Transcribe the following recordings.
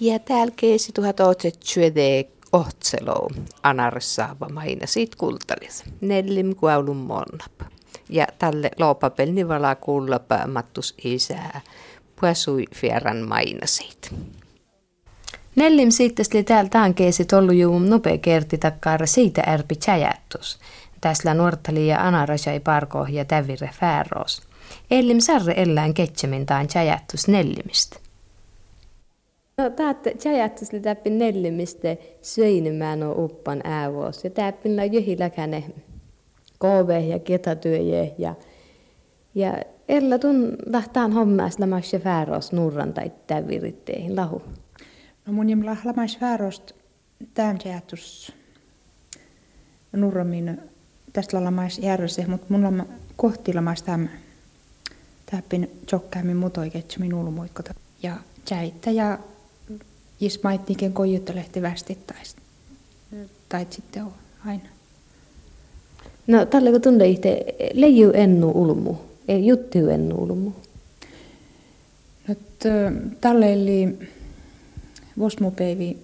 Ja täällä keisi tuhat otsetsyöde ohtselo anarsaava maina siitä kultalis. Nellim kuaulun monnap. Ja tälle loopapelni vala kuullapa mattus isää puasui fieran maina siitä. Nellim siittästi täällä tämän keisi tollu juum nopea kerti takkaara siitä ärpi tjäjättus. Tässä nuortali ja anarasai parko ja tävire fääros. Ellim sarre ellään ketsemin taan tjäjättus nellimistä. No täältä tjäjättus li täppi nellimistä söinymään on uppan äävuos. Ja täppin la jöhiläkäne kove ja ketatyöje ja ja ella tun lahtaan hommas lamas ja fääros nurran tai täviritteihin lahu. No mun jim lamas fäärost tämän tjäjättus nurramin tästä lamas järjessä, mutta mun lama kohti lamas tämän täppin mutoiketsi minun ulmuikkota. Ja tjäittä ja ismaitniken koijuttelehti västittäistä. Tai sitten on aina. No tällä kun tunne itse, leiju ennu ulmu, ei juttu ennu ulmu. No tälle eli vosmupäivi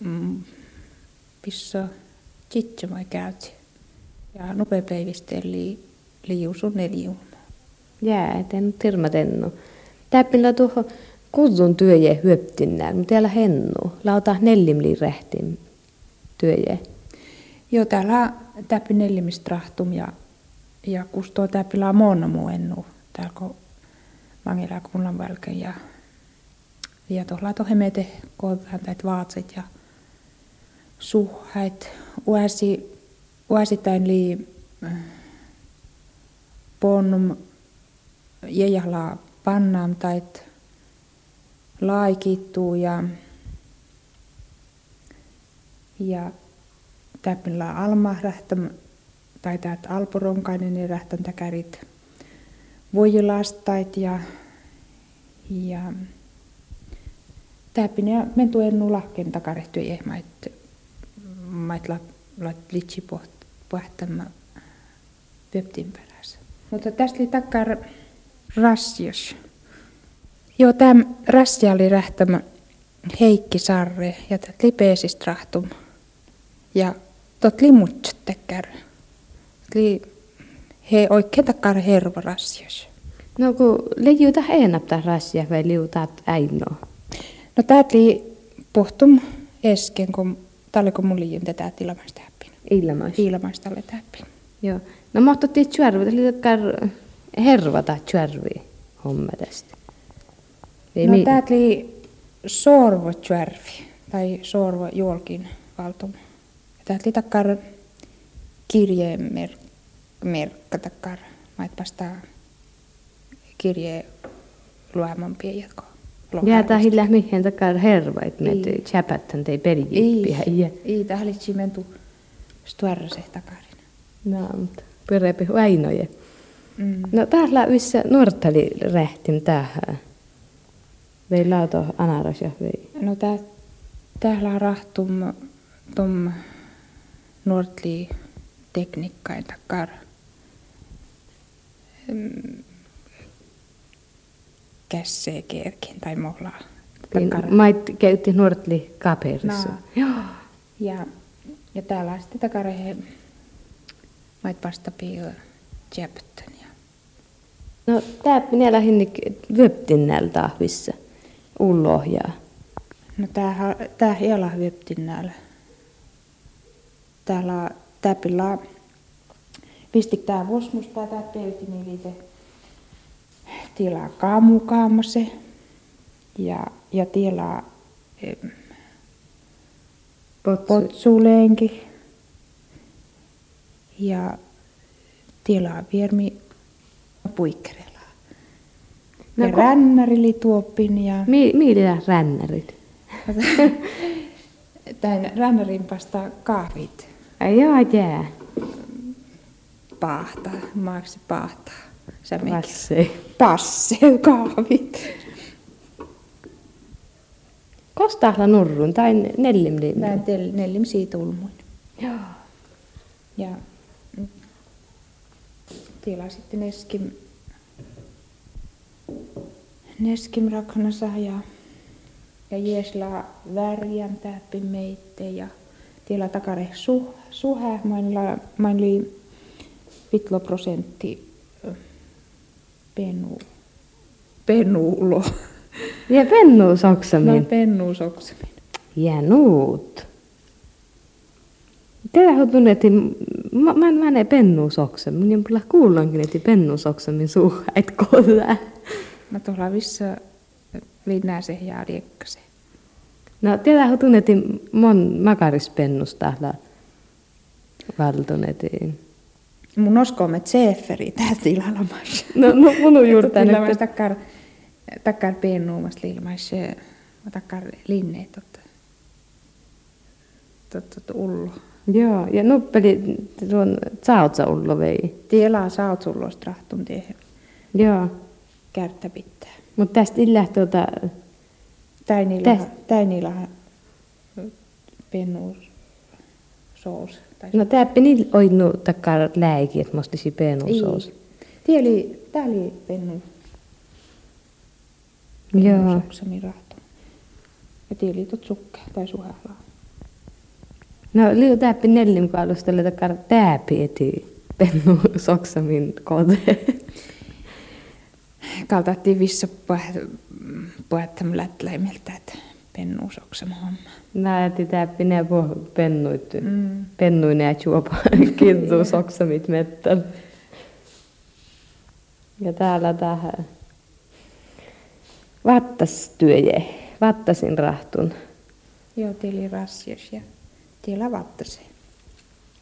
mm, pissa vai käytti. Ja nopeapäivistä eli liiu sun neliu. Jää, et en tirmatennu. Täppillä tuohon kudun työje hyöptinnää, mutta täällä hennu. Lauta nellimli rehtin työje. Joo, täällä täppi nellimistrahtum ja, ja kustoo täppillä monna muu ennu. Täällä kun mangilla kunnan välken ja, ja tuolla tohe meitä kohtaan täitä vaatset ja suhait. Uäsi, uäsittäin lii ponnum jejahla pannaan tai laikittuu ja, ja täpillä alma rähtäm, tai täät alporonkainen ja rähtän täkärit voijilastait ja, ja täpin ja men tuen nu lahken takarehty ehmait mait la, la litsi pohtämä pöptin perässä. Mutta tästä oli takkar rassios. Joo, tämä rassia oli rähtämä Heikki Sarre ja tätä lipeesistä rahtum. Ja tot limut tekkär. Li he oikein takkar herva rassios. No kun leijuta enapta rassia vai liutat äinoa? No tää oli pohtum esken, kun tälle kun mulla liiun tätä ilamasta täppin. Ilamasta? Ilamasta tälle täppin. Joo. No mahtotti tjärvi, eli hervata tjärvi homma tästä. Ei no mi- tää oli sorvo tjärvi, tai sorvo juolkin valtum. Tää oli takkar kirjemerkka merkka takkar, mait pastaa kirje lueman piejatko. Ja hillä mihin takkar herva, että me tjäpättän tei perijippiä. Ei, ei, tähän oli mentu stuarrase takarin. No, mutta pyrepi ainoja. Mm. No täällä yssä nuortali rähtim tähän. Vei lauto anaras ja vei. No tää, täällä rahtum tom nuortli tekniikkain takar. Kässee kerkin tai molla. Mait käytti nuortli kaperissa. No. Joo. Ja, ja täällä sitten takare he mait vasta piil tjäptön. No tää minä lähdin vyöptinnällä tahvissa ullohjaa. No tää, tää hiela vyöptinnällä. Täällä täpillä pistik tää vosmus tää niin liite tilaa kaamukaamose ja, ja tilaa potsuleenki ja tilaa viermi puikkerella. No, ja rännärili tuopin ja... Mi, mitä rännärit? Tän rännärin pasta kahvit. Jaa, jää. Pahta, maaksi pahta. Passe. Passe, kahvit. Kostahla nurrun tai nellim Näin nellim siitä ulmuin. Joo. Ja sitten Neskim, Neskim raknasa ja ja jesla värjän täppi meitte ja tiellä takare su, suhä, mainilla, mainili vitlo prosentti pennu, pennuulo. Ja pennu soksamin. No pennu soksamin. Ja nuut. Teillä on tunnet, mä, mä, mä ne pennu soksamin. Minä mulla kuullankin, että pennu soksamin suhä, et kohdaa. No tuolla vissä linnäse ja riekkase. No teillä on tunnet, mon makarispennusta valtunetiin. Mun oskomme tseferi täältä ilalamassa. No, no mun on juuri tänne. Kyllä takkar, takkar pennuumasta ilmais, takkar linneet. Totta ullo. Joo, ja nuppeli tuon sautsa ullo vei. Tielaa sautsullosta rahtun tiehen. Joo. Kärttä pitää. Mutta tästä illä tuota... Täinillä, täinillä pennuus soos. No täppi niillä oinu takkar lääki, että mostisi pennusoos. Tieli, tää oli pennu. Joo. Soksami rahto. Ja tieli tot sukke tai suhelaa. No liu täppi nellim kaalustelle takkar täppi eti pennu soksamin kode. Kaltattiin vissa puhettamme lätläimiltä, että pennu soksama homma. Näeti täppi ne pennuit. Mm. Pennuin ja juopa kintu soksamit mettäl. Ja täällä tähän vattas työje, vattasin rahtun. Joo, tieli rassias ja tiellä vattasi.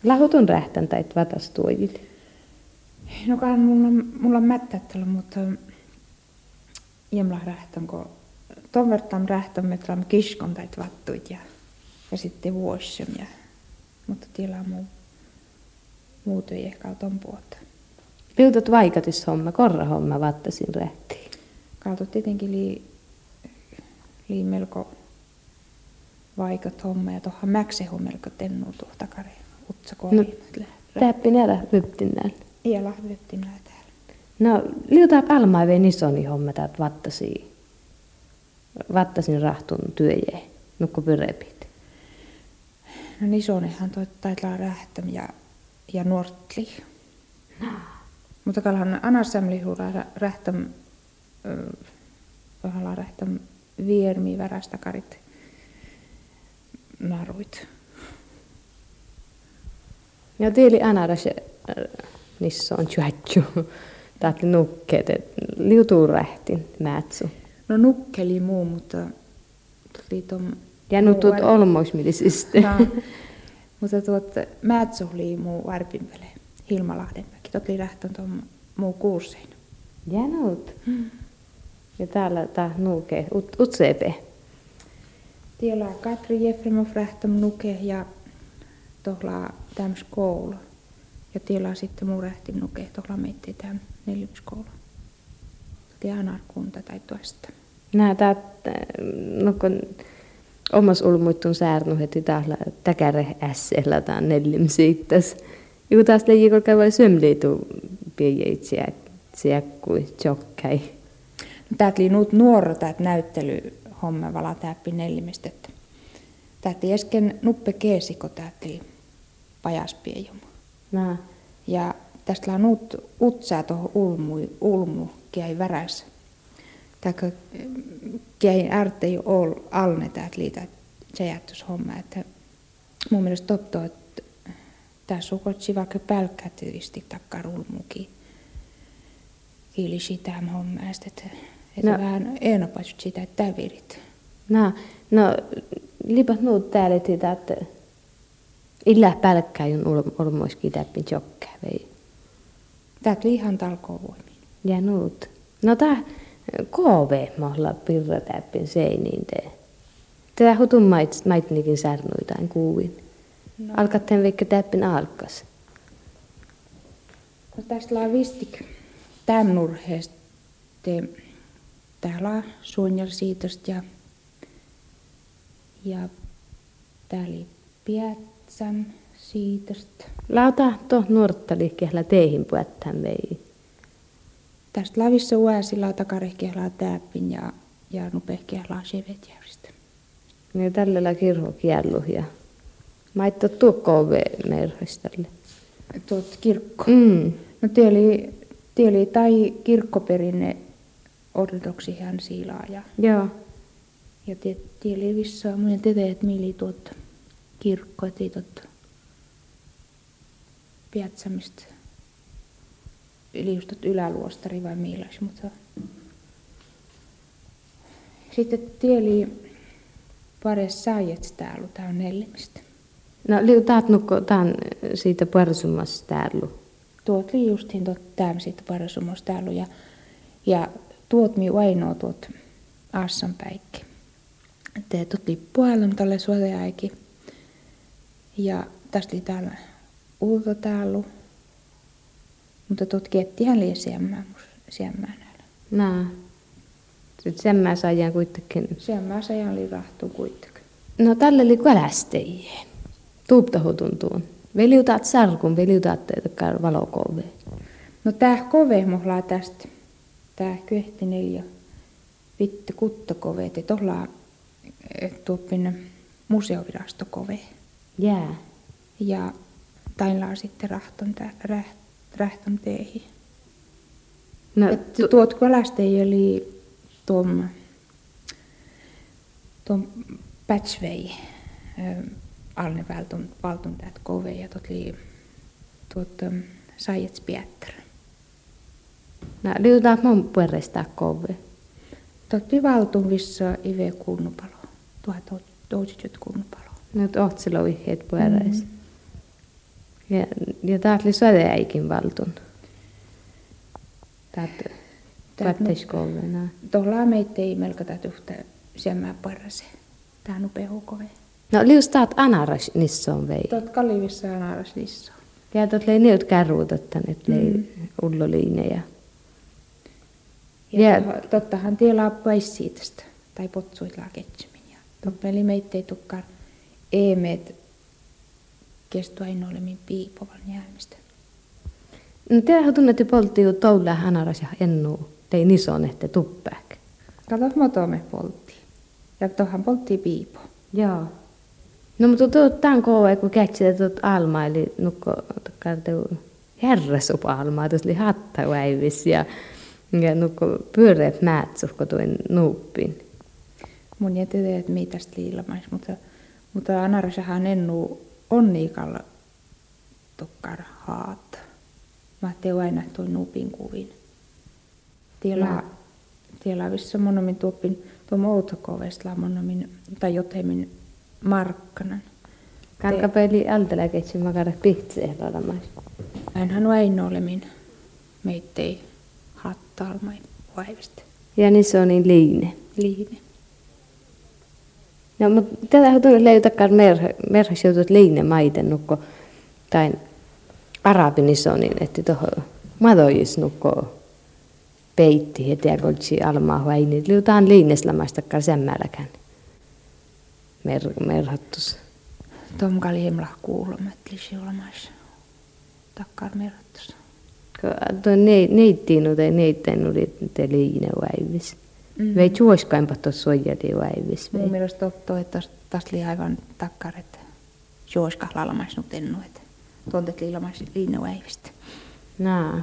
Lahutun rähtän tai vatas tuojille. No kan mulla, mulla on mättättällä, mutta jemla rähtän, kun ton verran rähtän metram kiskon tai vattuit ja, ja sitten vuosiem ja mutta tiellä muu, muut ei ehkä ton puolta. Liutot vaikatis homma, korra homma vattasin rähtiin. Kaltot tietenkin lii, lii melko vaikat homma ja tuohon mäkse melko tennu tuohon takare utsa No, täppi näillä vyptin näillä. Ja lahvettiin täällä. No, liutaa palmaa vei nisoni homma täät vattasi. Vattasin rahtun työje, nukku pyrepit. No nisonehan toi taitaa rähtäm ja, ja nuortli. No. Mutta kalhan anassamli hura rähtäm, kohdalla rähtäm viermi värästä karit naruit. Ja tiili anaras nissä on tjuhatju. Taat nukkeet, että liutuu rähtin määtsu. No nukkeli muu, mutta tuli tom... Ja nyt tuot olmoismillisistä. No, mutta tuot määtsu oli muu varpinpele Hilmalahdenmäki. Tot oli lähtön tuon muu kuusein. Ja nuut. Mm. Ja täällä tää nuke, ut, utsepe. Tiellä Katri Jefremov rähtäm nuke ja tohla täms koulu. Ja tiellä sitten muu rähti nuke tohla meitti täm neljyskoulu. Tianar kunta tai tuosta. Nää tää, no kun omas ulmuittun säärnu heti täällä täkäre ässellä tää nellim siittäs. Joku taas leijikol käy sömliitu piejeitsiä, tsiäkkui, tjokkai. No, täältä oli nuut nuoro täältä näyttely homma vala täppi nellimistä. Täältä äsken nuppe keesiko täältä pajaspiejuma. Nää. Ja tästä on nuut utsaa tuohon ulmu, ulmu käy värässä. Taikka käy ärtei ol alne täältä liitä homma. Että mun mielestä totto, että tämä sukotsi vaikka pälkkätyvisti takkar ulmukin. Kiili sitä homma. Että että no. vähän enopaisut sitä, että tävirit. No, no lipat nuut täällä, että illa pälkkäjun ulmoiskin täppin tjokkää vei. Täältä ihan talkoon voimin. Ja nuut. No tää KV mohla pirra täppin seiniin tee. Tätä hutun mait, maitnikin särnuitain kuuvin. No. Alkatten veikkä täppin alkas. No tästä on vistik tämän nurheesta täällä suonjal siitosta ja, ja täällä piätsän siitosta. Lauta to nuorttali kehlä teihin puettään vei. Tästä lavissa uäsi lauta karehkehlaa täppin ja, ja nupehkehlaa shevet jäyristä. Ja tällä kirho kiellu ja maitto tuokko merhoistalle. Tuot kirkko. Mm. No tie oli, tie oli tai kirkkoperinne ortodoksihan siilaa ja, Joo. ja tie, tie oli vissaa mun tete, että mieli tuot kirkko, että ei tuot piatsamista tuot yläluostari vai miilais, mutta sitten tie oli pares saajets täällä, tää on nellimistä. No liu taat nukko taan siitä parsumassa täällä. Tuot oli justiin tuot täällä siitä parasumos täällä ja, ja tuot mi ainoa tuot Assan päikki. Te tuot lippuhällön tälle suoteaikin. Ja tästä oli täällä ulko täällä. Mutta tuot kiettihän liian siemmää, siemmää näillä. Nää. Sitten sen mä saajan kuitenkin. Siemmää sajan oli rahtu kuitenkin. No tällä oli kalästejien. Tuuptahu tuntuu. Veliutaat sarkun, veliutaat teitä valokove. No tää kove muhlaa tästä. Tää kyhti neljä vitte kuttokove, että tuolla tuoppin museovirasto-kove. Jää. Ja tainlaa sitten rahton, tä, räht, rähton teihin. No, Et tuot kalastei oli tuon, tuon Patchway alne valtun, valtun täät kove ja tuot oli tuot um, Sajets Pietter. no, liutaat mun puolesta kove. Oli valtun vissa ive kunnupalo, tuhat toiset kunnupalo. Nyt ohtselo vihjeet puolesta. Mm. Ja, ja oli södeäikin valtun. Taat katteis kove. No. Tuolla meitä ei melko täytyy siemmää parase. Tää on upea kove. no lius taat anaras nisson vei. Tuot kalivissa on aras lisso. Ja tot lei neut kärruutot tänne, lei mm. ulloliineja. Ja, Ja- tottahan tie laappuais siitä, tai potsuit laa ketsumin. Ja toppeli meitä ei tukkaan eemeet kestu ainoa olemin piipovan jäämistä. No tiedätkö tunnette poltti jo toulla anaras ja ennu. Tei nison, että tuppääk. Kato, motome poltti. Ja tohan poltti piipo. Joo. No mutta tuo tämän kova, kun kätsi tuot alma, eli nukko herrasupa almaa, tuossa oli hatta väivis ja, ja nukko pyöreät määt kun tuin nuuppin. Mun jätete, että mitästä liilamais, mutta, mutta anarasahan ennu onniikalla tukkar haat. Mä teo aina tuo nuupin kuvin. Tiela, Mä- tiela vissä monomin tuoppin tuo outokovesta monomin tai jotemin markkanan. Kankapeli altela ketsi makara pihtsi ehdollamais. Ainahan ainoa olemin meittei hattalmai vaivista. Ja niissä on niin liine. Liine. No, mutta tätä löytäkään merhe, merhes joutut liine maiten nukko, tai arabinissonin, että tuohon madois nukko peitti, että ja koltsi almaa huaini. Liutaan liineslämästäkään semmälläkään. Mer, merhattus. Tom kali hemlah kuuloma, että lisi olemassa. Takkar merrattus. Tuo neittiin tai neitteen oli te liine. Mm. Vei juoskaimpa tuossa sojali väivis. Mun mielestä totto, että tästä oli aivan takkar, että juoska lalamais nyt ennu, että tuontet liilamais liinneväivistä. Naa.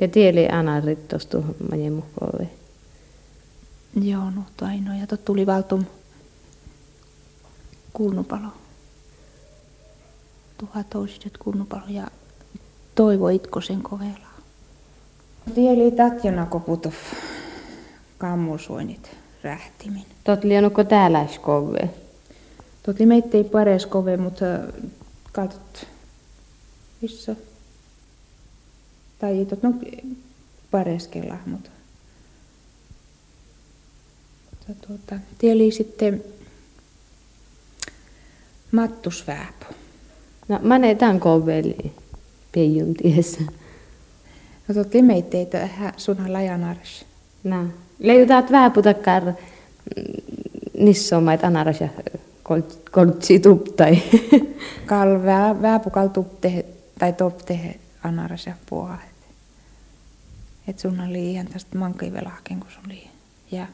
Ja tieli anarit tuosta majemukkove. Joo, no ainoa. Ja tot tuli valtum kunnupalo. Tuhat toiset kunnupalo ja Toivo Itkosen kovela. Tieli Tatjana Koputov kammusuonit rähtimin. Tot lienukko täällä skove. Toti meitä ei pares kove, mutta katsot missä. Tai ei tot no pareskella, mutta mutta tuota, tieli sitten Mattus Vääpo. No, mä ne tämän koveli peijun tiessä. No totti meitä ei tähän sunhan lajanars. No. Leijutat vääputakar nissomaita anaras ja koltsi tuptai. Kal vää, vääpukal tupte tai topte anaras ja puoha. Et sunhan oli ihan tästä mankai velahken, kun sun oli jäämä.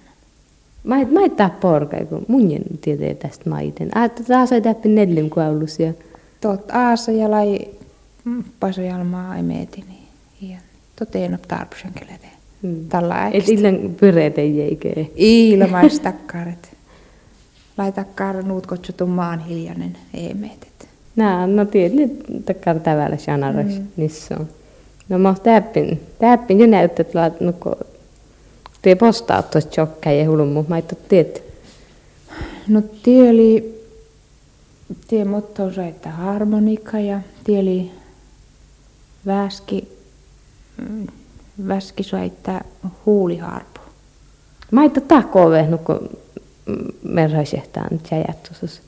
Mä et, mä et tää porka, kun mun tietää tästä maiten. Aatta taas ei täppi neljän kuulusia. Tot aasa ja lai mm, pasojalmaa ei meeti, niin ja toteen on tarpeen kelete. Hmm. Tällä äkistä. Et illan pyreet ei jeikee. Ilmais takkaret. Lai takkar nuut kotsutun maan hiljainen ei meetet. Nää, no tiedät, takkar tavalla sanaras, mm. niissä on. No mä täppin, täppin jo näyttää, että nukko te postaa tuosta chokkaa ja hulun, mutta mä et tiedä. No tie oli, tie motto että harmonika ja tie oli väski, väski soittaa huuliharpu. Mä et tahkoa vehnut, kun merhaisehtaan tjäjättus.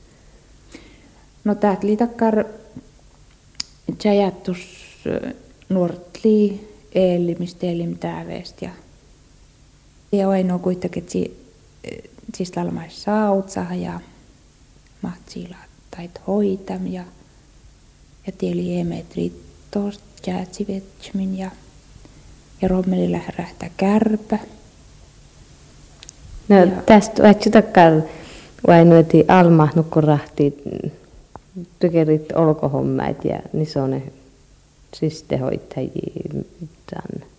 No täät liitakkar tjäjättus nuortli eelimistä elim tääveest ja ainoa kuitenkin, että siis lalmais sautsa ja mahtsilla tait hoitam ja ja tieli emetri tost jäätsivetsmin ja ja rommeli lährähtää kärpä. No ja. tästä vaihtoehtoja vai noiti alma nukkurahti tykerit olkohommait ja niissä on ne sistehoittajia tämän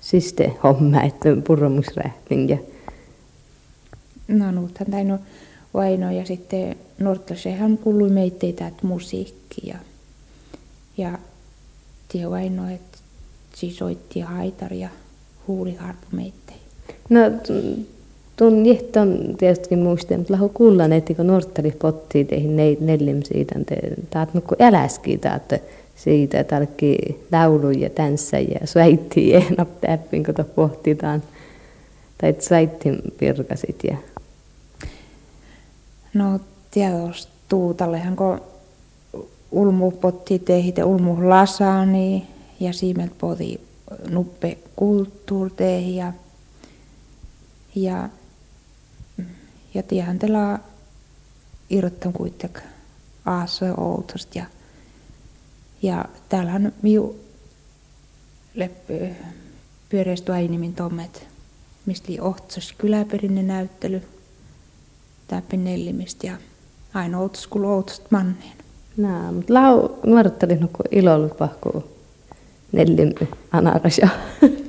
siste homma, että purromusrähtin ja No nuuthan tai no vaino ja sitten Nortlasehan kuului meitteitä että musiikki ja, ja tie vaino, että soitti haitar ja huuliharpu meittei. No tuon jehton tietysti muistan, mutta lahu kuullaan, että kun Norttali potti teihin neljäm siitä, että taat nukku äläski, että siitä tarkki laulu ja tanssa ja sväitti enap täppin, kun pohtitaan. Tai sväittin pirkasit ja... No tietysti tuutallehan, kun ulmu potti tehite ulmu lasani ja siimet poti nuppe kulttuurteihin ja ja ja tiehän tela irrottan kuitenkin aasoja outosta ja ja täällähän miu leppy pyöreistä ainimin tommet, mistä oli ohtsos kyläperinne näyttely, täppi ja aina outos kuin outosta manneen. Nää, mutta lau nuorettelin nuku ilolla pahku nellim anarasja.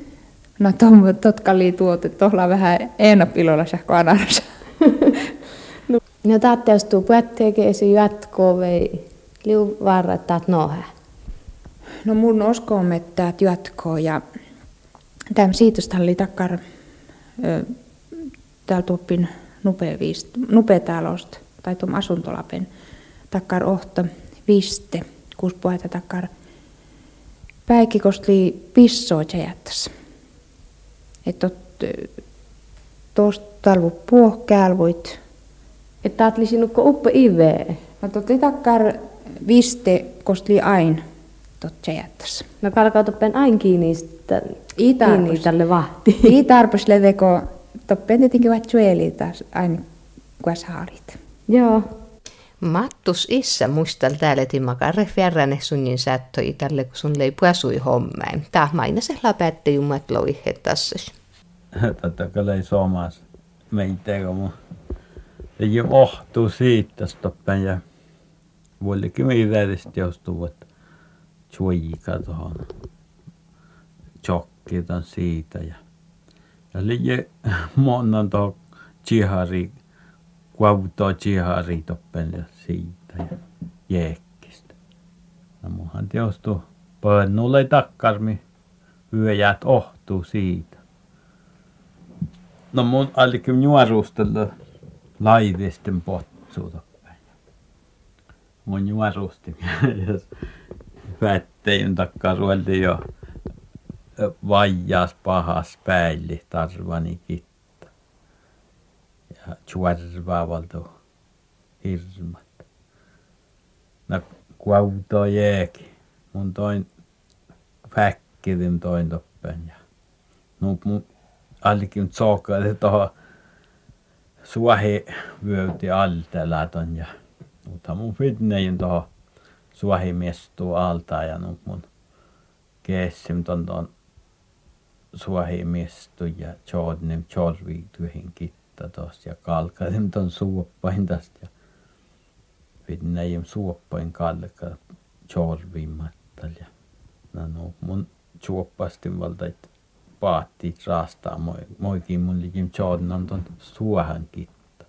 No tom, totka lii tuote, tohla vähän enop ilolla sähkö anarasja. no, no taatte jos tuu päätteekeesi jatkoa vai liu varra, että taat nohää. No mun usko että jatkoo ja tämä siitästä oli takkar täällä tuppin nupea talosta tai tuon asuntolapen takkar ohta viste, kus puheta takkar päikikostli pissoa jättässä. Että tuosta talvu puohkälvuit. Että taat sinukko uppe ive. No totti takkar viste kostli aina totta jättässä. No kalkautuppen aina kiinni, kiinni tälle vahti. Ei tarpeeksi leveko, toppen tietenkin vaikka sueli taas aina kun saalit. Joo. Mattus issa muistal täällä timmakare fjärräne sunnin sättoi tälle, kun sun leipua sui hommain. Tää maina se läpätte jummat loihe tässä. Tätä kyllä ei suomas meitä, kun ei ohtuu siitä stoppen ja vuolikin meidän joustuvat suika tuohon siitä ja ja liie monen tuohon kuavuttaa chihari toppen ja siitä ja jeekkistä. No munhan teostu pönnulle takkarmi. Hyöjät ohtuu siitä. No mun allikin nuoruustella laivisten potsu toppen mun nuoruustin vättein takkaa jo vajas pahas päälli tarvani kitta ja tjuarvaavaltu hirmat. No kuauto jääki mun toin väkkirin toin toppen ja no mun allikin tsokaili tuohon suohi vyöti altelaton ja mutta mun fitnein tuohon suohimiestu alta ja nu mun keessim ton ton suohimiestu ja tjoodnim tjorvi tyhin kitta tuossa ja kalkasin tuon suoppain tästä ja pidin suoppain kalka chorvimmattal ja no, no mun suoppastin valta että paattit raastaa moi moikin mun likim chornan tuon suohan kitta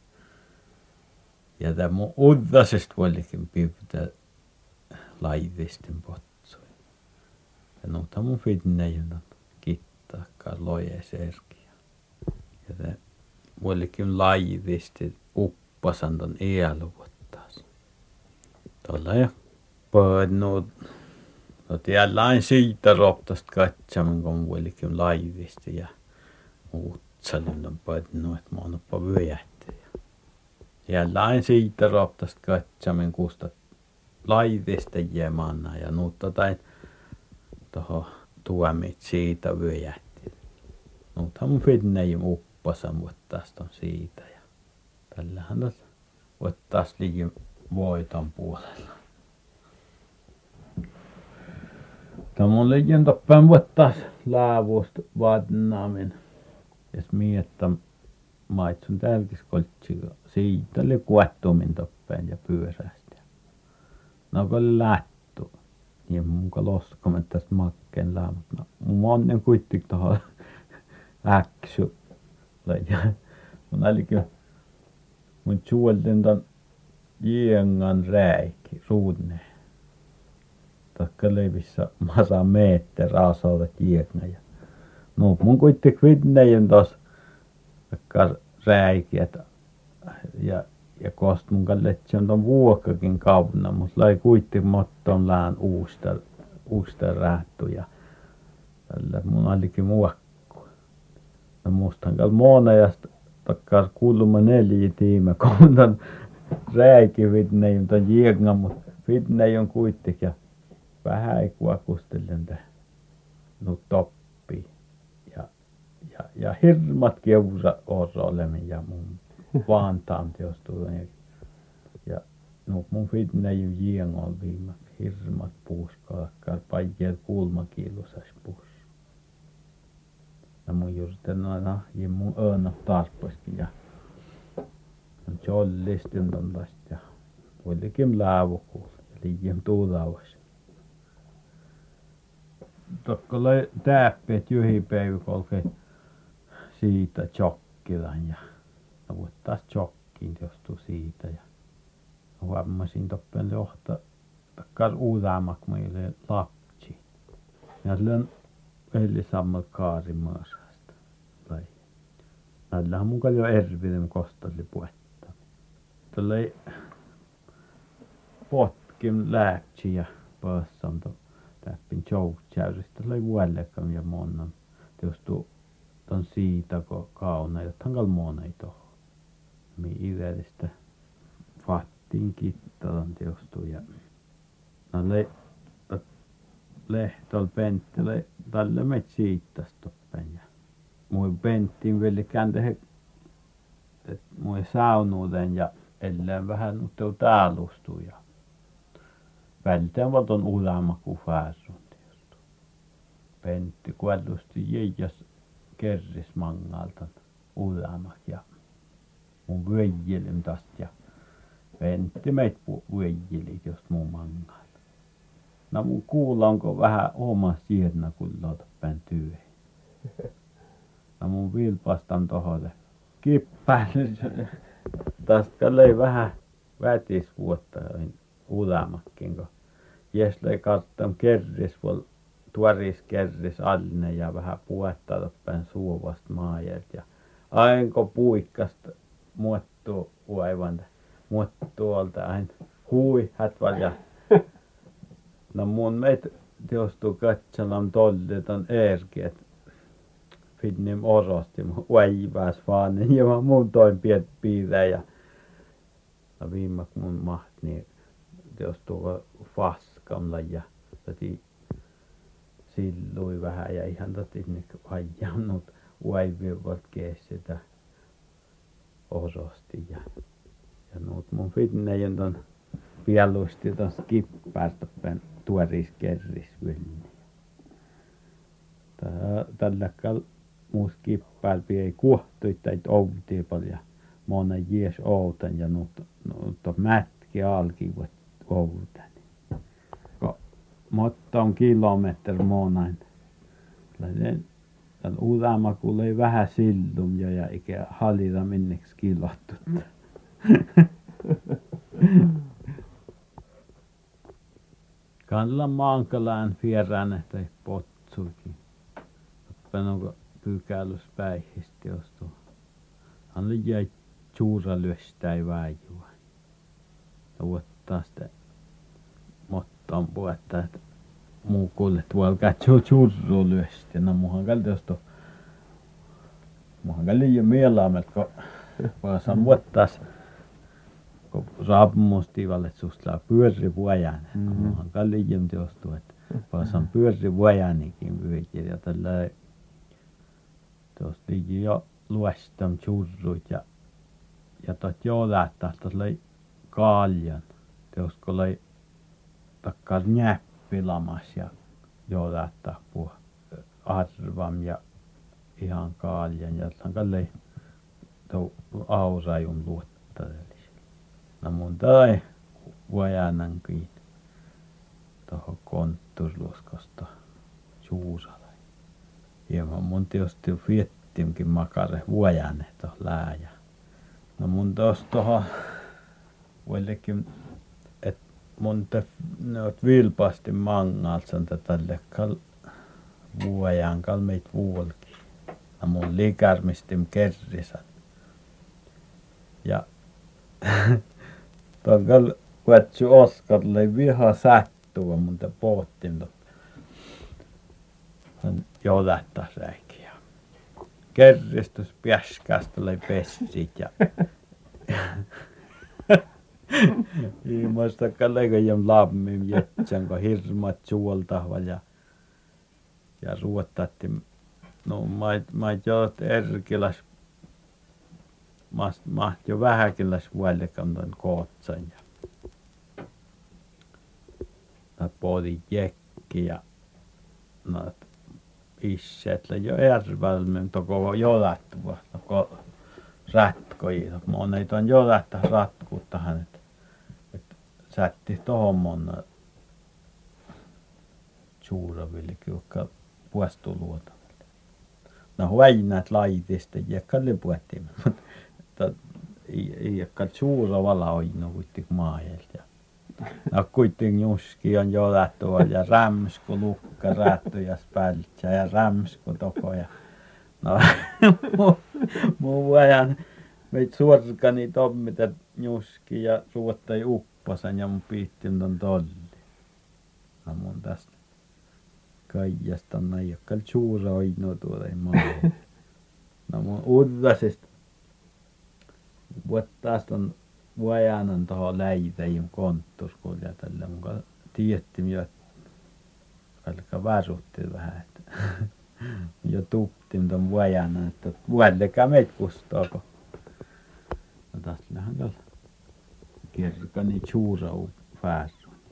ja tämä mun uddasesta vuolikin pyytää laivistin potsui ja no mun fidneijun kittaa loje serki ja se vuolikin laivisti uppasan ton iäluvottas tuolla ja pödnut no tielläin siitä roptast katsomaan kun vuolikin laivisti ja utsalin on pödnut että mä oon oppa vyöjähti ja tielläin siitä roptast katsomaan kusta laivista jemana ja nuutta tai toho tuomit siitä vyöjähti nuuthan mun fidneijum uppasan vuottaast on siitä ja tällähän tuossa vuottaas liikin voiton puolella. Tämä liikin toppen vuottaas laavusta vaatnaamin jos miettä maitsun tälkis siitä oli kuettumin toppen ja pyörästä no kun lättu niin mun ka loskamen tästä no mun onnen kuittik toho äksy ja mun älikö mun suolten ton jiengan räikki ruudne takka leivissä masa meetter aasolta jienga ja no mun kuittik vidnejen tos takka räikki että ja ja kost mun kalletsi on ton vuokkakin kauna mut lai kuitti motton lään uusta uusta räättu ja tällä mun allikin muokku no mustan kal muonajast takkar kuuluma neljä tiimä kontan rääki vidnein ton jienga mut vidnein on kuittik ja vähän ei kuakustellen nu toppi. Ja ja ja hirmat kiusa orrolemin ja mun Vantaan teostuu ja no mun fitnäjy jiengol viima hirmat puuskalkkar pajjel kulmakiilusas puus ja mun juurten aina ja mun öönä tarpaskin ja on jollistin ton tästä ja kuitenkin läävukuul liian tuulaavas tokkolai tääppeet jyhipäivä kolke siitä chokkilan ja no vuottaas chokkiin johtuu siitä ja huomasin toppen johta takkar uudaamak meille lapsi. Ja silloin eli sammal kaari maasasta. Lai näillähän mun jo erviden kostali puetta tällä potkin lääksi ja passan to täppin joutsäyristä tällä vuollekam ja monnan johtuu ton siitä kauna jotta hankal monai toho. Mi iveristä fattiin kittalan teostu ja no le lehtol pentti le tälle met ja mui penttiin vielä kände et mui saunuuden ja ellään vähän nutteu taalustu ja välteen valton ulama ku teostu pentti kuollusti jäijäs kerris mangalta ulamak ja mun vyöjjelin tästä ja Pentti meitä vyöjjeli just mun mangal no mun kuulanko vähän omasta siednä kun päin työ no mun vilpastan toholle. Kippään tästä löi vähän vätis vuotta ulemakkin kun jes löi katsomaan kerris tuoris kerris allinen ja vähän puhetta päin suovasta maajelta. Ja aina puikkasta muottuu aivan muottuolta aina hui hätval no mun meitä teostuu katselam tollit on erki et finnim orosti vaivas vaan ja mä mun toin piet piirä ja no viimak mun maht niin teostuu faskamla ja täti sillui vähän ja ihan täti niin vajannut vaivivat sitä orosti ja ja nuut mun fitneijän ton mieluisti ton skippaartoppen tuoris kerris vylni tällä kal muus kippääl ei kuohtui tai outii paljon monen jies outan ja nuut nuut mätki alki outan. Ko mutta on kilometri monain. Tän uudama kun ei vähän sillum jo ja ikä halita minneksi kilottu. Kandella maankalään vierään että potsuikin. Panonko pykälys päihistä jos tuo. Hän jäi suura lyöstäi väijua. Ja ottaa sitä mottaan puetta, että muu kuule tuolla katsoo churru lyöstä. No muhan kalti jos tuo. Muhan kalti jo mielaamet, kun vaan saan vuottas kun raapumustivalla susta pyörri vuojan. Mm-hmm. Muhan kalti jo teostu, että vaan saan pyörri vuojanikin pyykin ja tällä tuosta jo luestam churrut ja ja tot joolahtaa tuolla kaljan. Teosko oli takkar näppilamas ja joolahtaa puh arvam ja ihan kaljan ja sankalle tuo aurajun luottarellis. No mun tai vuojanankin tuohon kontturluoskosta suusalla. Hieman mun tietysti viettimkin makare vuojanen tuohon lääjä. No mun tos tuohon vuollekin et mun te noot vilpasti mangaaltsan tälle kal vuojan kal meit vuolki. No mun likärmistim kerrisan ja tuon kal kuetsu Oskarille viha sattua mun te pohtin hän jolähtäs äikki ja kerristus piäskästä löi pessit ja Viimeistä kallekojem lammim jetsän kun hirmat suoltahva ja ja ruottatti no mait mait joot erkiläs mast maht jo vähäkiläs vuolekan ton kootsan ja no podi jekki ja noit isseet jo järvällä toko jolattua toko ratkoi monet on jolattaa ratkuttahan että että sätti tohon monna suuravillekin jotka puostuluota no huoinat laitista jekkalle puettiin. mutta ta ei, ei hakka suura vala hoidnud kuitengi maa eest ja noh, aga kuitengi uski on joletuval ja räms kui lukka räätujas päälts ja räms kui togo ja no muu, muu ajan meid surgani tommida uski ja suuta ei uppasan ja mun piittinyt on tolli. No mun tästä kaikesta on näin jokkal suura hoidnud tuoda ei maa no mun urrasest vuottaas ton vuojanan tuohon läjitäjyn konttorskulja muka tiedettiin jo alkaa varuutti vähän että jo tuptin ton vuojanan että vuodellekaan meitä kustoo kun no tässähän kal kerkani suura fääs